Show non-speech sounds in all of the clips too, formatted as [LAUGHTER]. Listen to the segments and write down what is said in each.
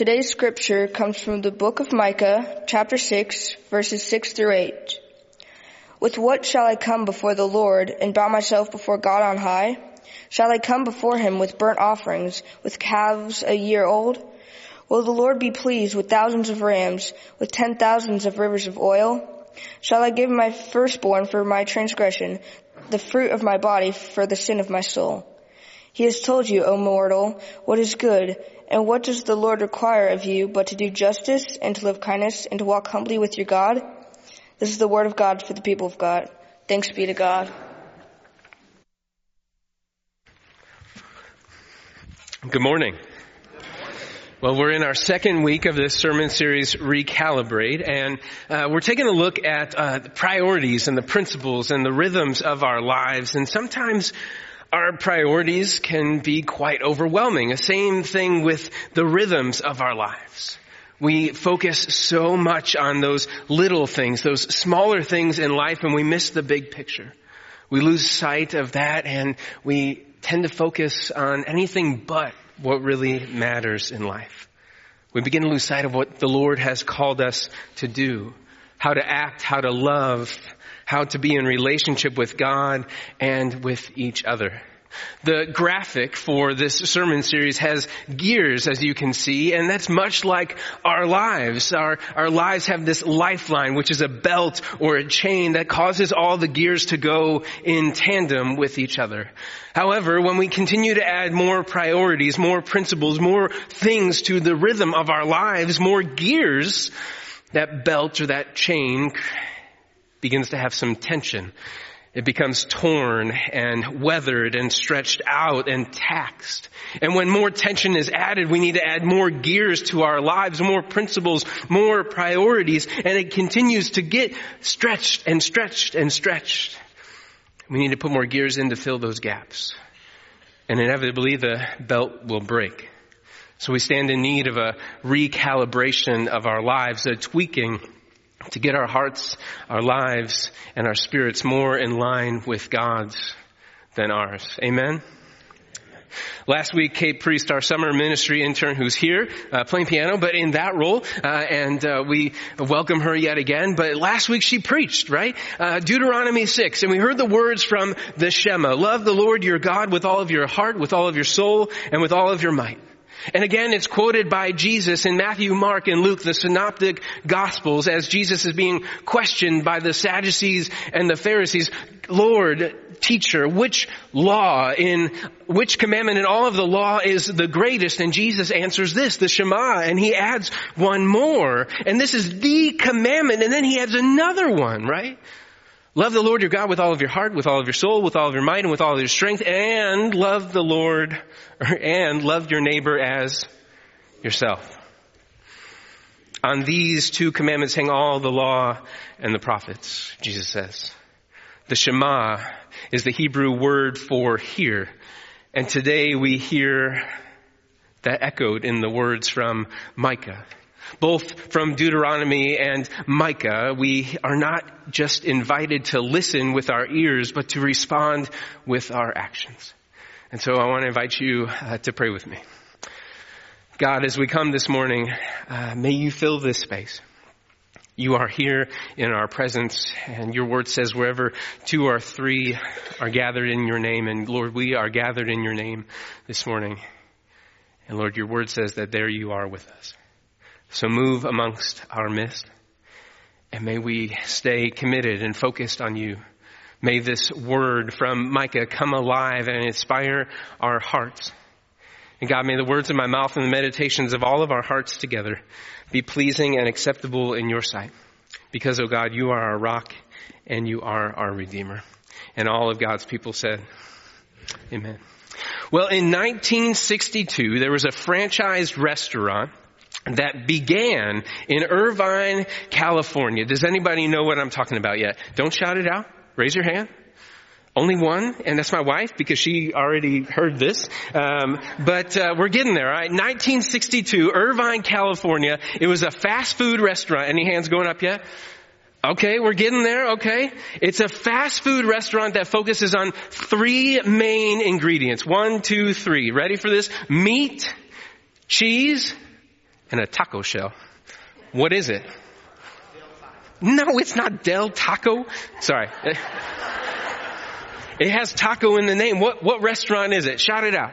Today's scripture comes from the book of Micah, chapter 6, verses 6 through 8. With what shall I come before the Lord and bow myself before God on high? Shall I come before him with burnt offerings, with calves a year old? Will the Lord be pleased with thousands of rams, with ten thousands of rivers of oil? Shall I give my firstborn for my transgression, the fruit of my body for the sin of my soul? He has told you, O mortal, what is good, and what does the Lord require of you but to do justice and to live kindness and to walk humbly with your God? This is the word of God for the people of God. Thanks be to God. Good morning. Well, we're in our second week of this sermon series, Recalibrate, and uh, we're taking a look at uh, the priorities and the principles and the rhythms of our lives. And sometimes our priorities can be quite overwhelming. The same thing with the rhythms of our lives. We focus so much on those little things, those smaller things in life, and we miss the big picture. We lose sight of that and we tend to focus on anything but what really matters in life. We begin to lose sight of what the Lord has called us to do, how to act, how to love, how to be in relationship with God and with each other. The graphic for this sermon series has gears, as you can see, and that's much like our lives. Our, our lives have this lifeline, which is a belt or a chain that causes all the gears to go in tandem with each other. However, when we continue to add more priorities, more principles, more things to the rhythm of our lives, more gears, that belt or that chain begins to have some tension it becomes torn and weathered and stretched out and taxed. And when more tension is added, we need to add more gears to our lives, more principles, more priorities, and it continues to get stretched and stretched and stretched. We need to put more gears in to fill those gaps. And inevitably the belt will break. So we stand in need of a recalibration of our lives, a tweaking to get our hearts, our lives, and our spirits more in line with God's than ours. Amen? Last week, Kate Priest, our summer ministry intern who's here, uh, playing piano, but in that role, uh, and uh, we welcome her yet again. But last week she preached, right? Uh, Deuteronomy 6, and we heard the words from the Shema. Love the Lord your God with all of your heart, with all of your soul, and with all of your might. And again, it's quoted by Jesus in Matthew, Mark, and Luke, the synoptic gospels, as Jesus is being questioned by the Sadducees and the Pharisees. Lord, teacher, which law in, which commandment in all of the law is the greatest? And Jesus answers this, the Shema, and he adds one more. And this is the commandment, and then he adds another one, right? Love the Lord your God with all of your heart, with all of your soul, with all of your might, and with all of your strength, and love the Lord, and love your neighbor as yourself. On these two commandments hang all the law and the prophets, Jesus says. The Shema is the Hebrew word for hear. And today we hear that echoed in the words from Micah. Both from Deuteronomy and Micah, we are not just invited to listen with our ears, but to respond with our actions. And so I want to invite you uh, to pray with me. God, as we come this morning, uh, may you fill this space. You are here in our presence, and your word says wherever two or three are gathered in your name, and Lord, we are gathered in your name this morning. And Lord, your word says that there you are with us. So move amongst our midst and may we stay committed and focused on you. May this word from Micah come alive and inspire our hearts. And God, may the words of my mouth and the meditations of all of our hearts together be pleasing and acceptable in your sight. Because, oh God, you are our rock and you are our redeemer. And all of God's people said, Amen. Well, in 1962, there was a franchised restaurant that began in Irvine, California. Does anybody know what I'm talking about yet? Don't shout it out. Raise your hand. Only one, and that's my wife because she already heard this. Um, but uh, we're getting there. Right? 1962, Irvine, California. It was a fast food restaurant. Any hands going up yet? Okay, we're getting there, okay? It's a fast food restaurant that focuses on three main ingredients. One, two, three. Ready for this? Meat, cheese, and a taco shell. What is it? No, it's not Del Taco. Sorry. [LAUGHS] It has taco in the name. What, what restaurant is it? Shout it out.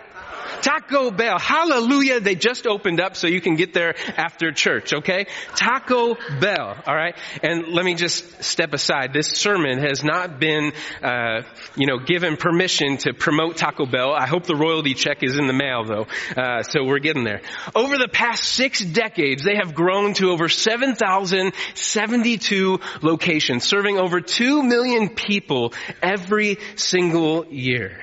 Taco Bell. Hallelujah. They just opened up so you can get there after church, okay? Taco Bell, alright? And let me just step aside. This sermon has not been, uh, you know, given permission to promote Taco Bell. I hope the royalty check is in the mail though. Uh, so we're getting there. Over the past six decades, they have grown to over 7,072 locations, serving over 2 million people every single year.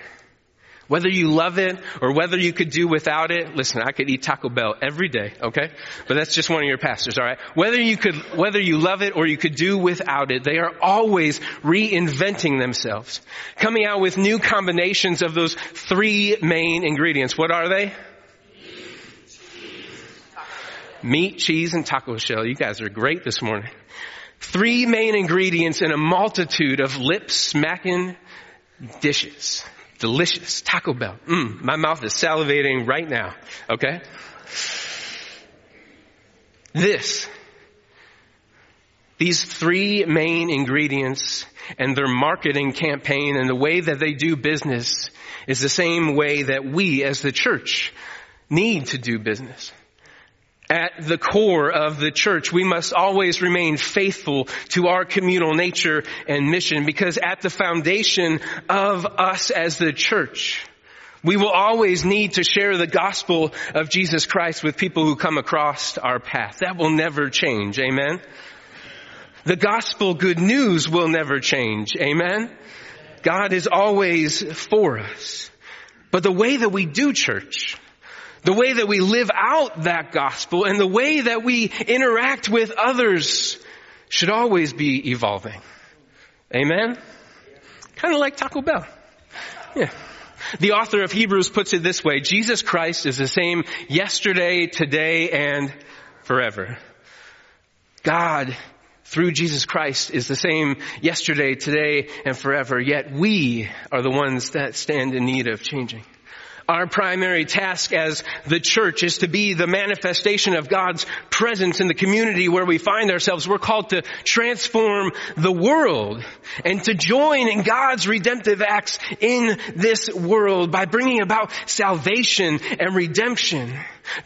Whether you love it or whether you could do without it, listen, I could eat Taco Bell every day, okay? But that's just one of your pastors, alright? Whether you could, whether you love it or you could do without it, they are always reinventing themselves. Coming out with new combinations of those three main ingredients. What are they? Meat, cheese, and taco shell. You guys are great this morning. Three main ingredients in a multitude of lip smacking dishes. Delicious. Taco Bell. Mmm, my mouth is salivating right now. Okay? This, these three main ingredients and their marketing campaign and the way that they do business is the same way that we as the church need to do business at the core of the church, we must always remain faithful to our communal nature and mission because at the foundation of us as the church, we will always need to share the gospel of Jesus Christ with people who come across our path. That will never change. Amen. The gospel good news will never change. Amen. God is always for us. But the way that we do church, the way that we live out that gospel and the way that we interact with others should always be evolving. Amen? Kind of like Taco Bell. Yeah. The author of Hebrews puts it this way, Jesus Christ is the same yesterday, today, and forever. God, through Jesus Christ, is the same yesterday, today, and forever, yet we are the ones that stand in need of changing. Our primary task as the church is to be the manifestation of God's presence in the community where we find ourselves. We're called to transform the world and to join in God's redemptive acts in this world by bringing about salvation and redemption.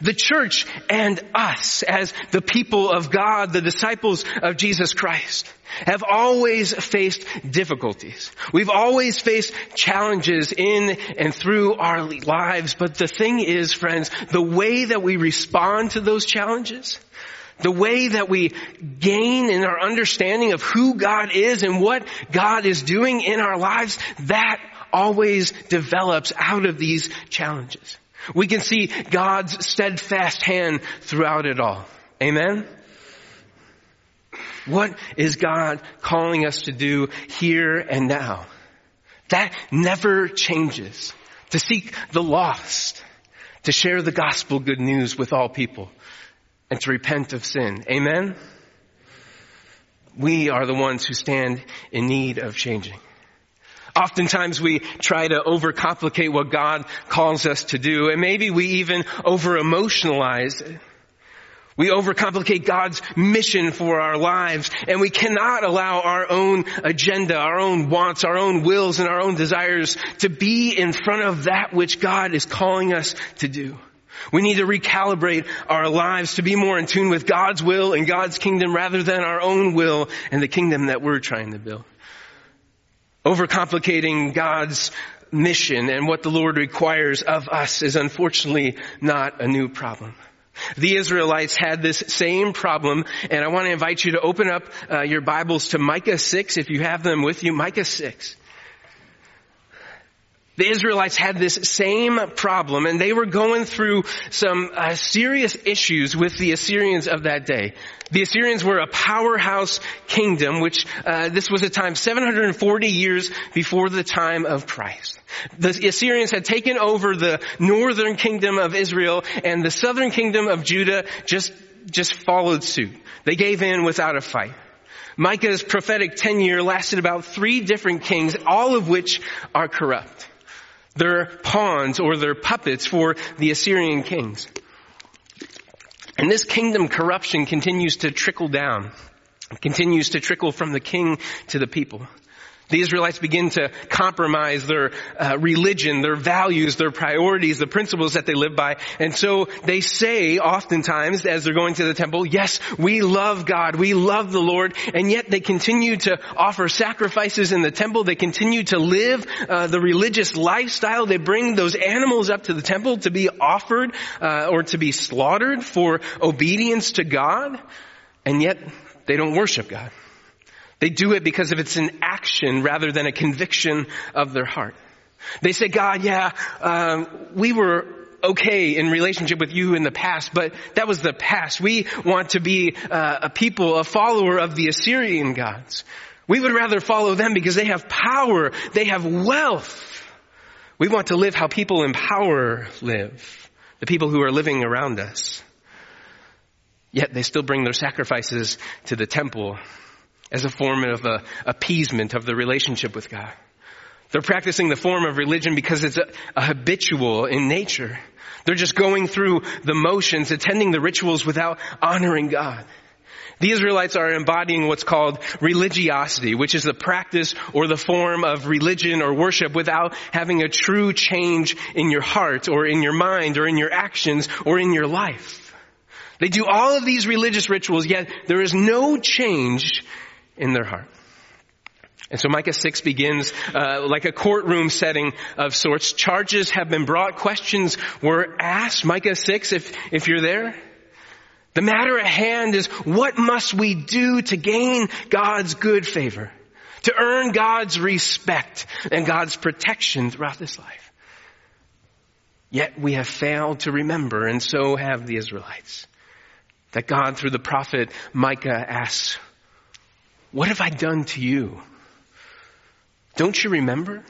The church and us as the people of God, the disciples of Jesus Christ have always faced difficulties. We've always faced challenges in and through our lives. But the thing is, friends, the way that we respond to those challenges, the way that we gain in our understanding of who God is and what God is doing in our lives, that always develops out of these challenges. We can see God's steadfast hand throughout it all. Amen? What is God calling us to do here and now? That never changes. To seek the lost, to share the gospel good news with all people, and to repent of sin. Amen? We are the ones who stand in need of changing. Oftentimes we try to overcomplicate what God calls us to do, and maybe we even over emotionalize it. We overcomplicate God's mission for our lives and we cannot allow our own agenda, our own wants, our own wills and our own desires to be in front of that which God is calling us to do. We need to recalibrate our lives to be more in tune with God's will and God's kingdom rather than our own will and the kingdom that we're trying to build. Overcomplicating God's mission and what the Lord requires of us is unfortunately not a new problem. The Israelites had this same problem, and I want to invite you to open up uh, your Bibles to Micah 6 if you have them with you. Micah 6. The Israelites had this same problem and they were going through some uh, serious issues with the Assyrians of that day. The Assyrians were a powerhouse kingdom, which uh, this was a time 740 years before the time of Christ. The Assyrians had taken over the northern kingdom of Israel and the southern kingdom of Judah just, just followed suit. They gave in without a fight. Micah's prophetic tenure lasted about three different kings, all of which are corrupt. They're pawns or they're puppets for the Assyrian kings. And this kingdom corruption continues to trickle down, continues to trickle from the king to the people. The Israelites begin to compromise their uh, religion, their values, their priorities, the principles that they live by. And so they say oftentimes as they're going to the temple, yes, we love God, we love the Lord, and yet they continue to offer sacrifices in the temple. They continue to live uh, the religious lifestyle. They bring those animals up to the temple to be offered uh, or to be slaughtered for obedience to God, and yet they don't worship God. They do it because of it's an action rather than a conviction of their heart. They say, God, yeah, um, we were okay in relationship with you in the past, but that was the past. We want to be uh, a people, a follower of the Assyrian gods. We would rather follow them because they have power, they have wealth. We want to live how people in power live, the people who are living around us. Yet they still bring their sacrifices to the temple as a form of a, appeasement of the relationship with God. They're practicing the form of religion because it's a, a habitual in nature. They're just going through the motions, attending the rituals without honoring God. The Israelites are embodying what's called religiosity, which is the practice or the form of religion or worship without having a true change in your heart or in your mind or in your actions or in your life. They do all of these religious rituals, yet there is no change in their heart. And so Micah 6 begins uh, like a courtroom setting of sorts. Charges have been brought. Questions were asked. Micah 6, if, if you're there. The matter at hand is what must we do to gain God's good favor? To earn God's respect and God's protection throughout this life. Yet we have failed to remember, and so have the Israelites, that God through the prophet Micah asks, what have I done to you? Don't you remember?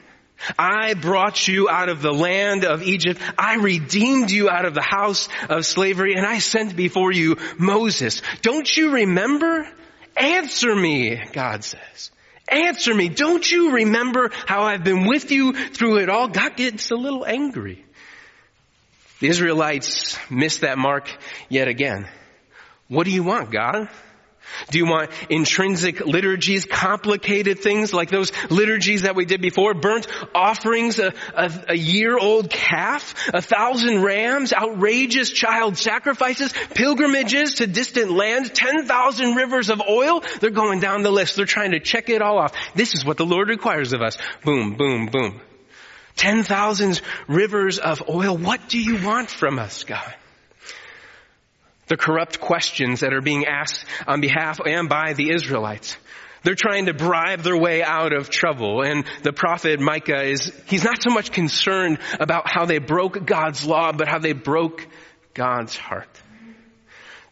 I brought you out of the land of Egypt. I redeemed you out of the house of slavery and I sent before you Moses. Don't you remember? Answer me, God says. Answer me. Don't you remember how I've been with you through it all? God gets a little angry. The Israelites missed that mark yet again. What do you want, God? Do you want intrinsic liturgies, complicated things like those liturgies that we did before? Burnt offerings, a, a, a year old calf, a thousand rams, outrageous child sacrifices, pilgrimages to distant lands, ten thousand rivers of oil? They're going down the list. They're trying to check it all off. This is what the Lord requires of us. Boom, boom, boom. Ten thousands rivers of oil. What do you want from us, God? The corrupt questions that are being asked on behalf and by the Israelites. They're trying to bribe their way out of trouble. And the prophet Micah is, he's not so much concerned about how they broke God's law, but how they broke God's heart.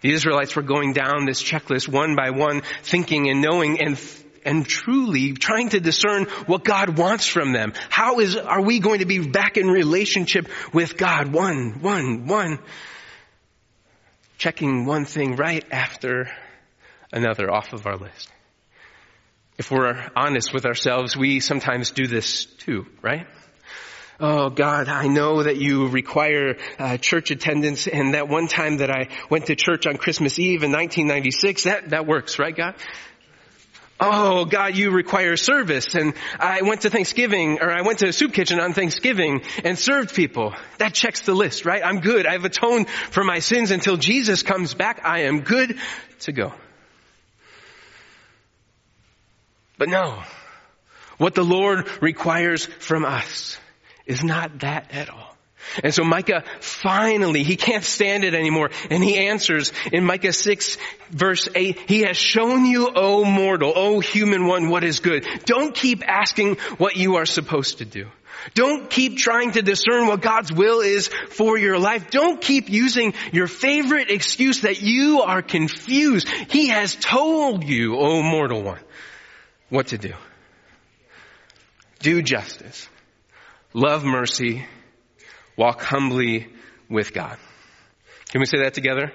The Israelites were going down this checklist one by one, thinking and knowing and and truly trying to discern what God wants from them. How is, are we going to be back in relationship with God? One, one, one checking one thing right after another off of our list. If we're honest with ourselves, we sometimes do this too, right? Oh God, I know that you require uh, church attendance and that one time that I went to church on Christmas Eve in 1996, that, that works, right God? Oh, God, you require service. And I went to Thanksgiving, or I went to a soup kitchen on Thanksgiving and served people. That checks the list, right? I'm good. I've atoned for my sins until Jesus comes back. I am good to go. But no, what the Lord requires from us is not that at all. And so Micah finally, he can't stand it anymore. And he answers in Micah 6 verse 8, he has shown you, O mortal, O human one, what is good. Don't keep asking what you are supposed to do. Don't keep trying to discern what God's will is for your life. Don't keep using your favorite excuse that you are confused. He has told you, O mortal one, what to do. Do justice. Love mercy Walk humbly with God. Can we say that together?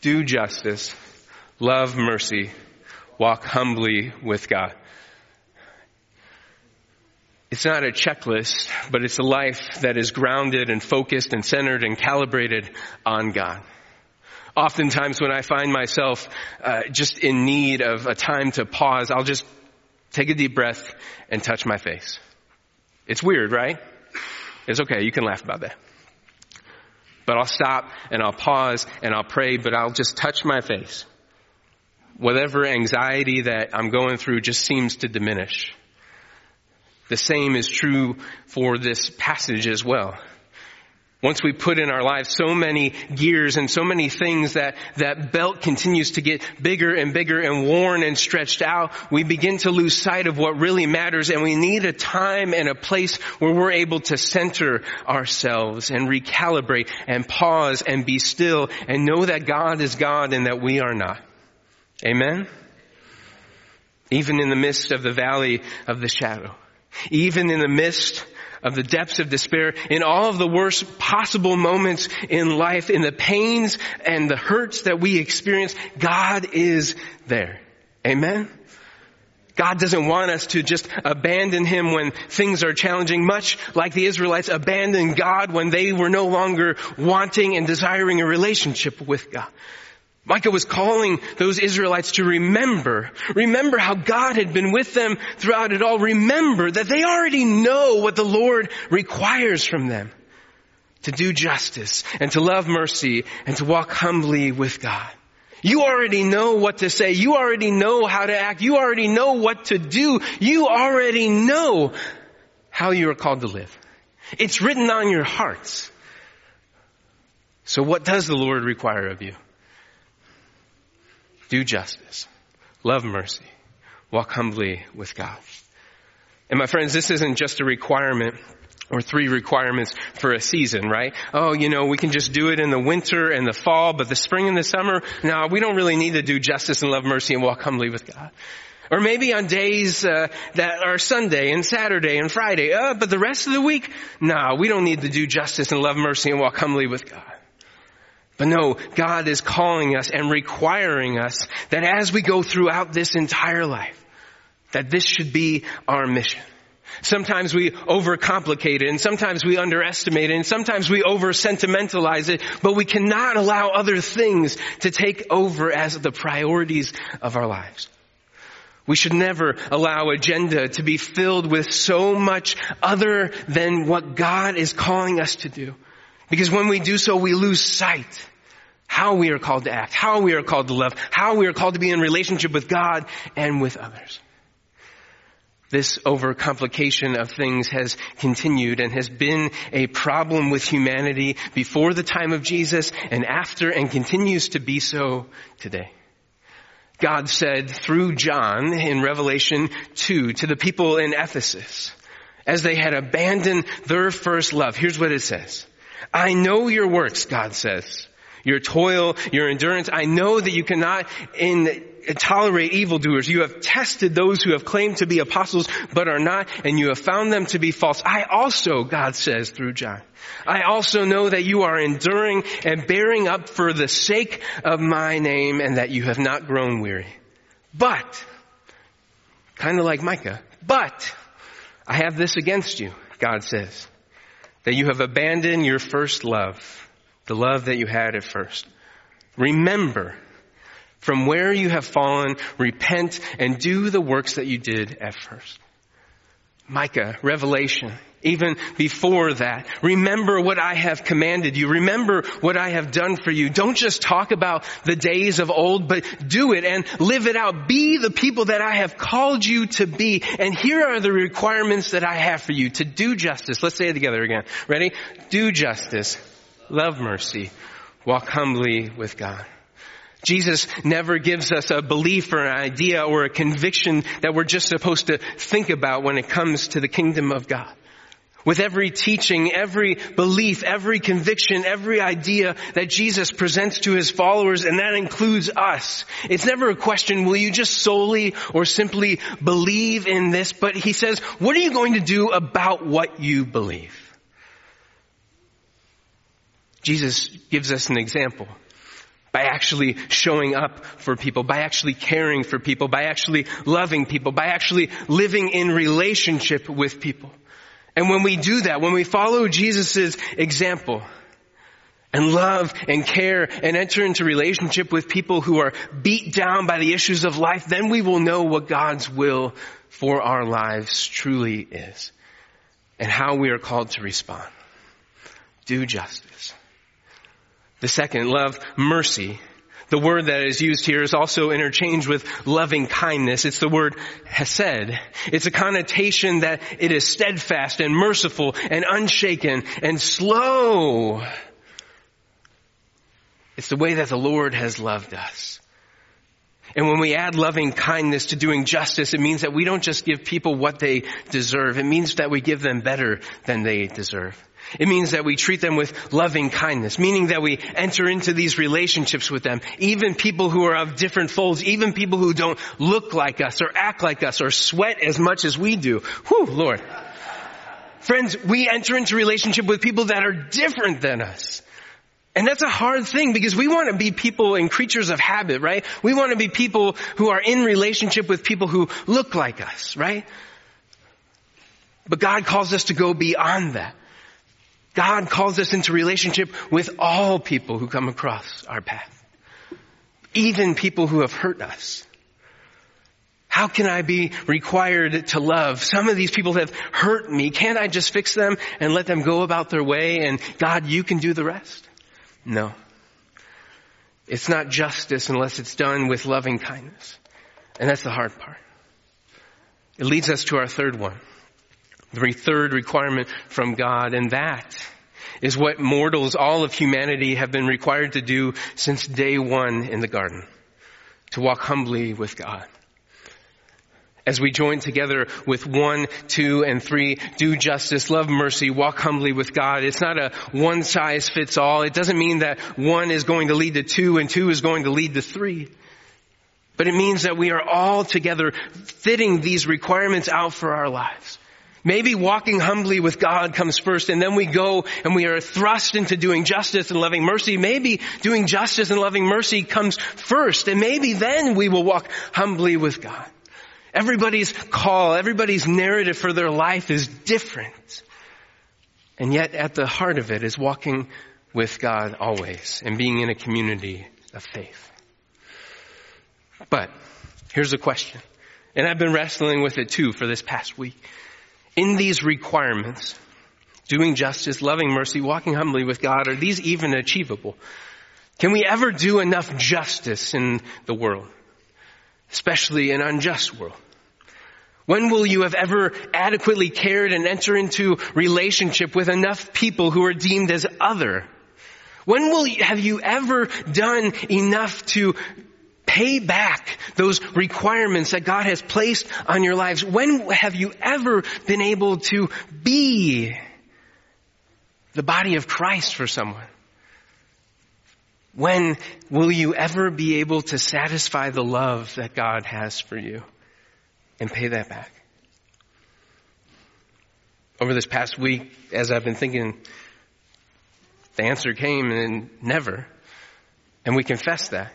Do justice. Love mercy. Walk humbly with God. It's not a checklist, but it's a life that is grounded and focused and centered and calibrated on God. Oftentimes when I find myself uh, just in need of a time to pause, I'll just take a deep breath and touch my face. It's weird, right? It's okay. You can laugh about that. But I'll stop and I'll pause and I'll pray, but I'll just touch my face. Whatever anxiety that I'm going through just seems to diminish. The same is true for this passage as well. Once we put in our lives so many gears and so many things that that belt continues to get bigger and bigger and worn and stretched out, we begin to lose sight of what really matters and we need a time and a place where we're able to center ourselves and recalibrate and pause and be still and know that God is God and that we are not. Amen? Even in the midst of the valley of the shadow. Even in the midst of the depths of despair, in all of the worst possible moments in life, in the pains and the hurts that we experience, God is there. Amen? God doesn't want us to just abandon Him when things are challenging, much like the Israelites abandoned God when they were no longer wanting and desiring a relationship with God. Micah was calling those Israelites to remember, remember how God had been with them throughout it all. Remember that they already know what the Lord requires from them. To do justice and to love mercy and to walk humbly with God. You already know what to say. You already know how to act. You already know what to do. You already know how you are called to live. It's written on your hearts. So what does the Lord require of you? Do justice, love mercy, walk humbly with God. And my friends, this isn't just a requirement or three requirements for a season, right? Oh, you know, we can just do it in the winter and the fall, but the spring and the summer, no, we don't really need to do justice and love mercy and walk humbly with God. Or maybe on days uh, that are Sunday and Saturday and Friday, uh, but the rest of the week, no, we don't need to do justice and love mercy and walk humbly with God. But no, God is calling us and requiring us that as we go throughout this entire life, that this should be our mission. Sometimes we overcomplicate it and sometimes we underestimate it and sometimes we over sentimentalize it, but we cannot allow other things to take over as the priorities of our lives. We should never allow agenda to be filled with so much other than what God is calling us to do. Because when we do so, we lose sight how we are called to act, how we are called to love, how we are called to be in relationship with God and with others. This overcomplication of things has continued and has been a problem with humanity before the time of Jesus and after and continues to be so today. God said through John in Revelation 2 to the people in Ephesus, as they had abandoned their first love, here's what it says. I know your works, God says. Your toil, your endurance. I know that you cannot in, tolerate evildoers. You have tested those who have claimed to be apostles but are not, and you have found them to be false. I also, God says through John, I also know that you are enduring and bearing up for the sake of my name and that you have not grown weary. But, kind of like Micah, but I have this against you, God says that you have abandoned your first love, the love that you had at first. Remember, from where you have fallen, repent and do the works that you did at first. Micah, Revelation, even before that. Remember what I have commanded you. Remember what I have done for you. Don't just talk about the days of old, but do it and live it out. Be the people that I have called you to be. And here are the requirements that I have for you to do justice. Let's say it together again. Ready? Do justice. Love mercy. Walk humbly with God. Jesus never gives us a belief or an idea or a conviction that we're just supposed to think about when it comes to the kingdom of God. With every teaching, every belief, every conviction, every idea that Jesus presents to his followers, and that includes us. It's never a question, will you just solely or simply believe in this? But he says, what are you going to do about what you believe? Jesus gives us an example by actually showing up for people, by actually caring for people, by actually loving people, by actually living in relationship with people. And when we do that, when we follow Jesus' example, and love and care and enter into relationship with people who are beat down by the issues of life, then we will know what God's will for our lives truly is and how we are called to respond. Do justice. The second, love mercy. The word that is used here is also interchanged with loving kindness. It's the word hesed. It's a connotation that it is steadfast and merciful and unshaken and slow. It's the way that the Lord has loved us. And when we add loving kindness to doing justice, it means that we don't just give people what they deserve. It means that we give them better than they deserve. It means that we treat them with loving kindness, meaning that we enter into these relationships with them, even people who are of different folds, even people who don't look like us or act like us or sweat as much as we do. Whew, Lord. Friends, we enter into relationship with people that are different than us. And that's a hard thing because we want to be people and creatures of habit, right? We want to be people who are in relationship with people who look like us, right? But God calls us to go beyond that. God calls us into relationship with all people who come across our path. Even people who have hurt us. How can I be required to love? Some of these people have hurt me. Can't I just fix them and let them go about their way and God, you can do the rest? No. It's not justice unless it's done with loving kindness. And that's the hard part. It leads us to our third one the third requirement from God, and that is what mortals, all of humanity, have been required to do since day one in the garden. To walk humbly with God. As we join together with one, two, and three, do justice, love mercy, walk humbly with God. It's not a one size fits all. It doesn't mean that one is going to lead to two and two is going to lead to three. But it means that we are all together fitting these requirements out for our lives. Maybe walking humbly with God comes first and then we go and we are thrust into doing justice and loving mercy. Maybe doing justice and loving mercy comes first and maybe then we will walk humbly with God. Everybody's call, everybody's narrative for their life is different. And yet at the heart of it is walking with God always and being in a community of faith. But here's a question. And I've been wrestling with it too for this past week in these requirements, doing justice, loving mercy, walking humbly with God, are these even achievable? Can we ever do enough justice in the world? Especially an unjust world. When will you have ever adequately cared and enter into relationship with enough people who are deemed as other? When will you, have you ever done enough to pay back those requirements that God has placed on your lives? When have you ever been able to be the body of Christ for someone? When will you ever be able to satisfy the love that God has for you and pay that back? Over this past week, as I've been thinking, the answer came and never. And we confess that.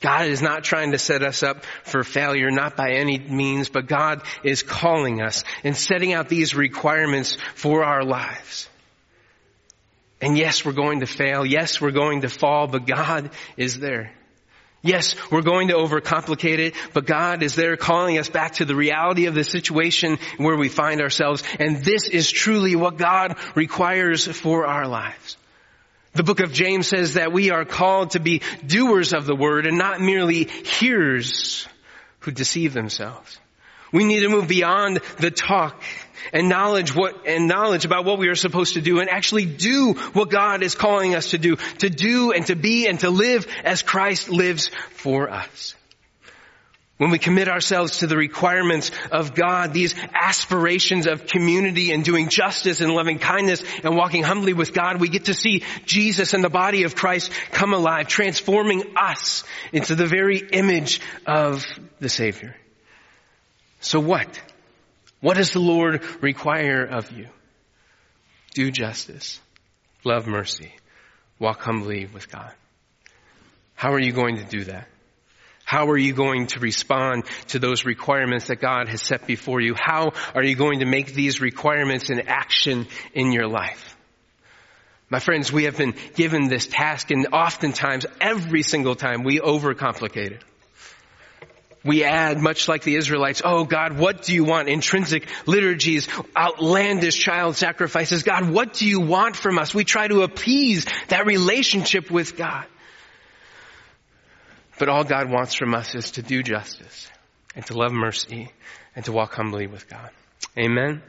God is not trying to set us up for failure, not by any means, but God is calling us and setting out these requirements for our lives. And yes, we're going to fail. Yes, we're going to fall, but God is there. Yes, we're going to overcomplicate it, but God is there calling us back to the reality of the situation where we find ourselves. And this is truly what God requires for our lives. The book of James says that we are called to be doers of the word and not merely hearers who deceive themselves. We need to move beyond the talk and knowledge what, and knowledge about what we are supposed to do and actually do what God is calling us to do, to do and to be and to live as Christ lives for us. When we commit ourselves to the requirements of God, these aspirations of community and doing justice and loving kindness and walking humbly with God, we get to see Jesus and the body of Christ come alive, transforming us into the very image of the Savior. So what? What does the Lord require of you? Do justice, love mercy, walk humbly with God. How are you going to do that? How are you going to respond to those requirements that God has set before you? How are you going to make these requirements an action in your life? My friends, we have been given this task and oftentimes, every single time, we overcomplicate it. We add, much like the Israelites, oh God, what do you want? Intrinsic liturgies, outlandish child sacrifices. God, what do you want from us? We try to appease that relationship with God. But all God wants from us is to do justice and to love mercy and to walk humbly with God. Amen.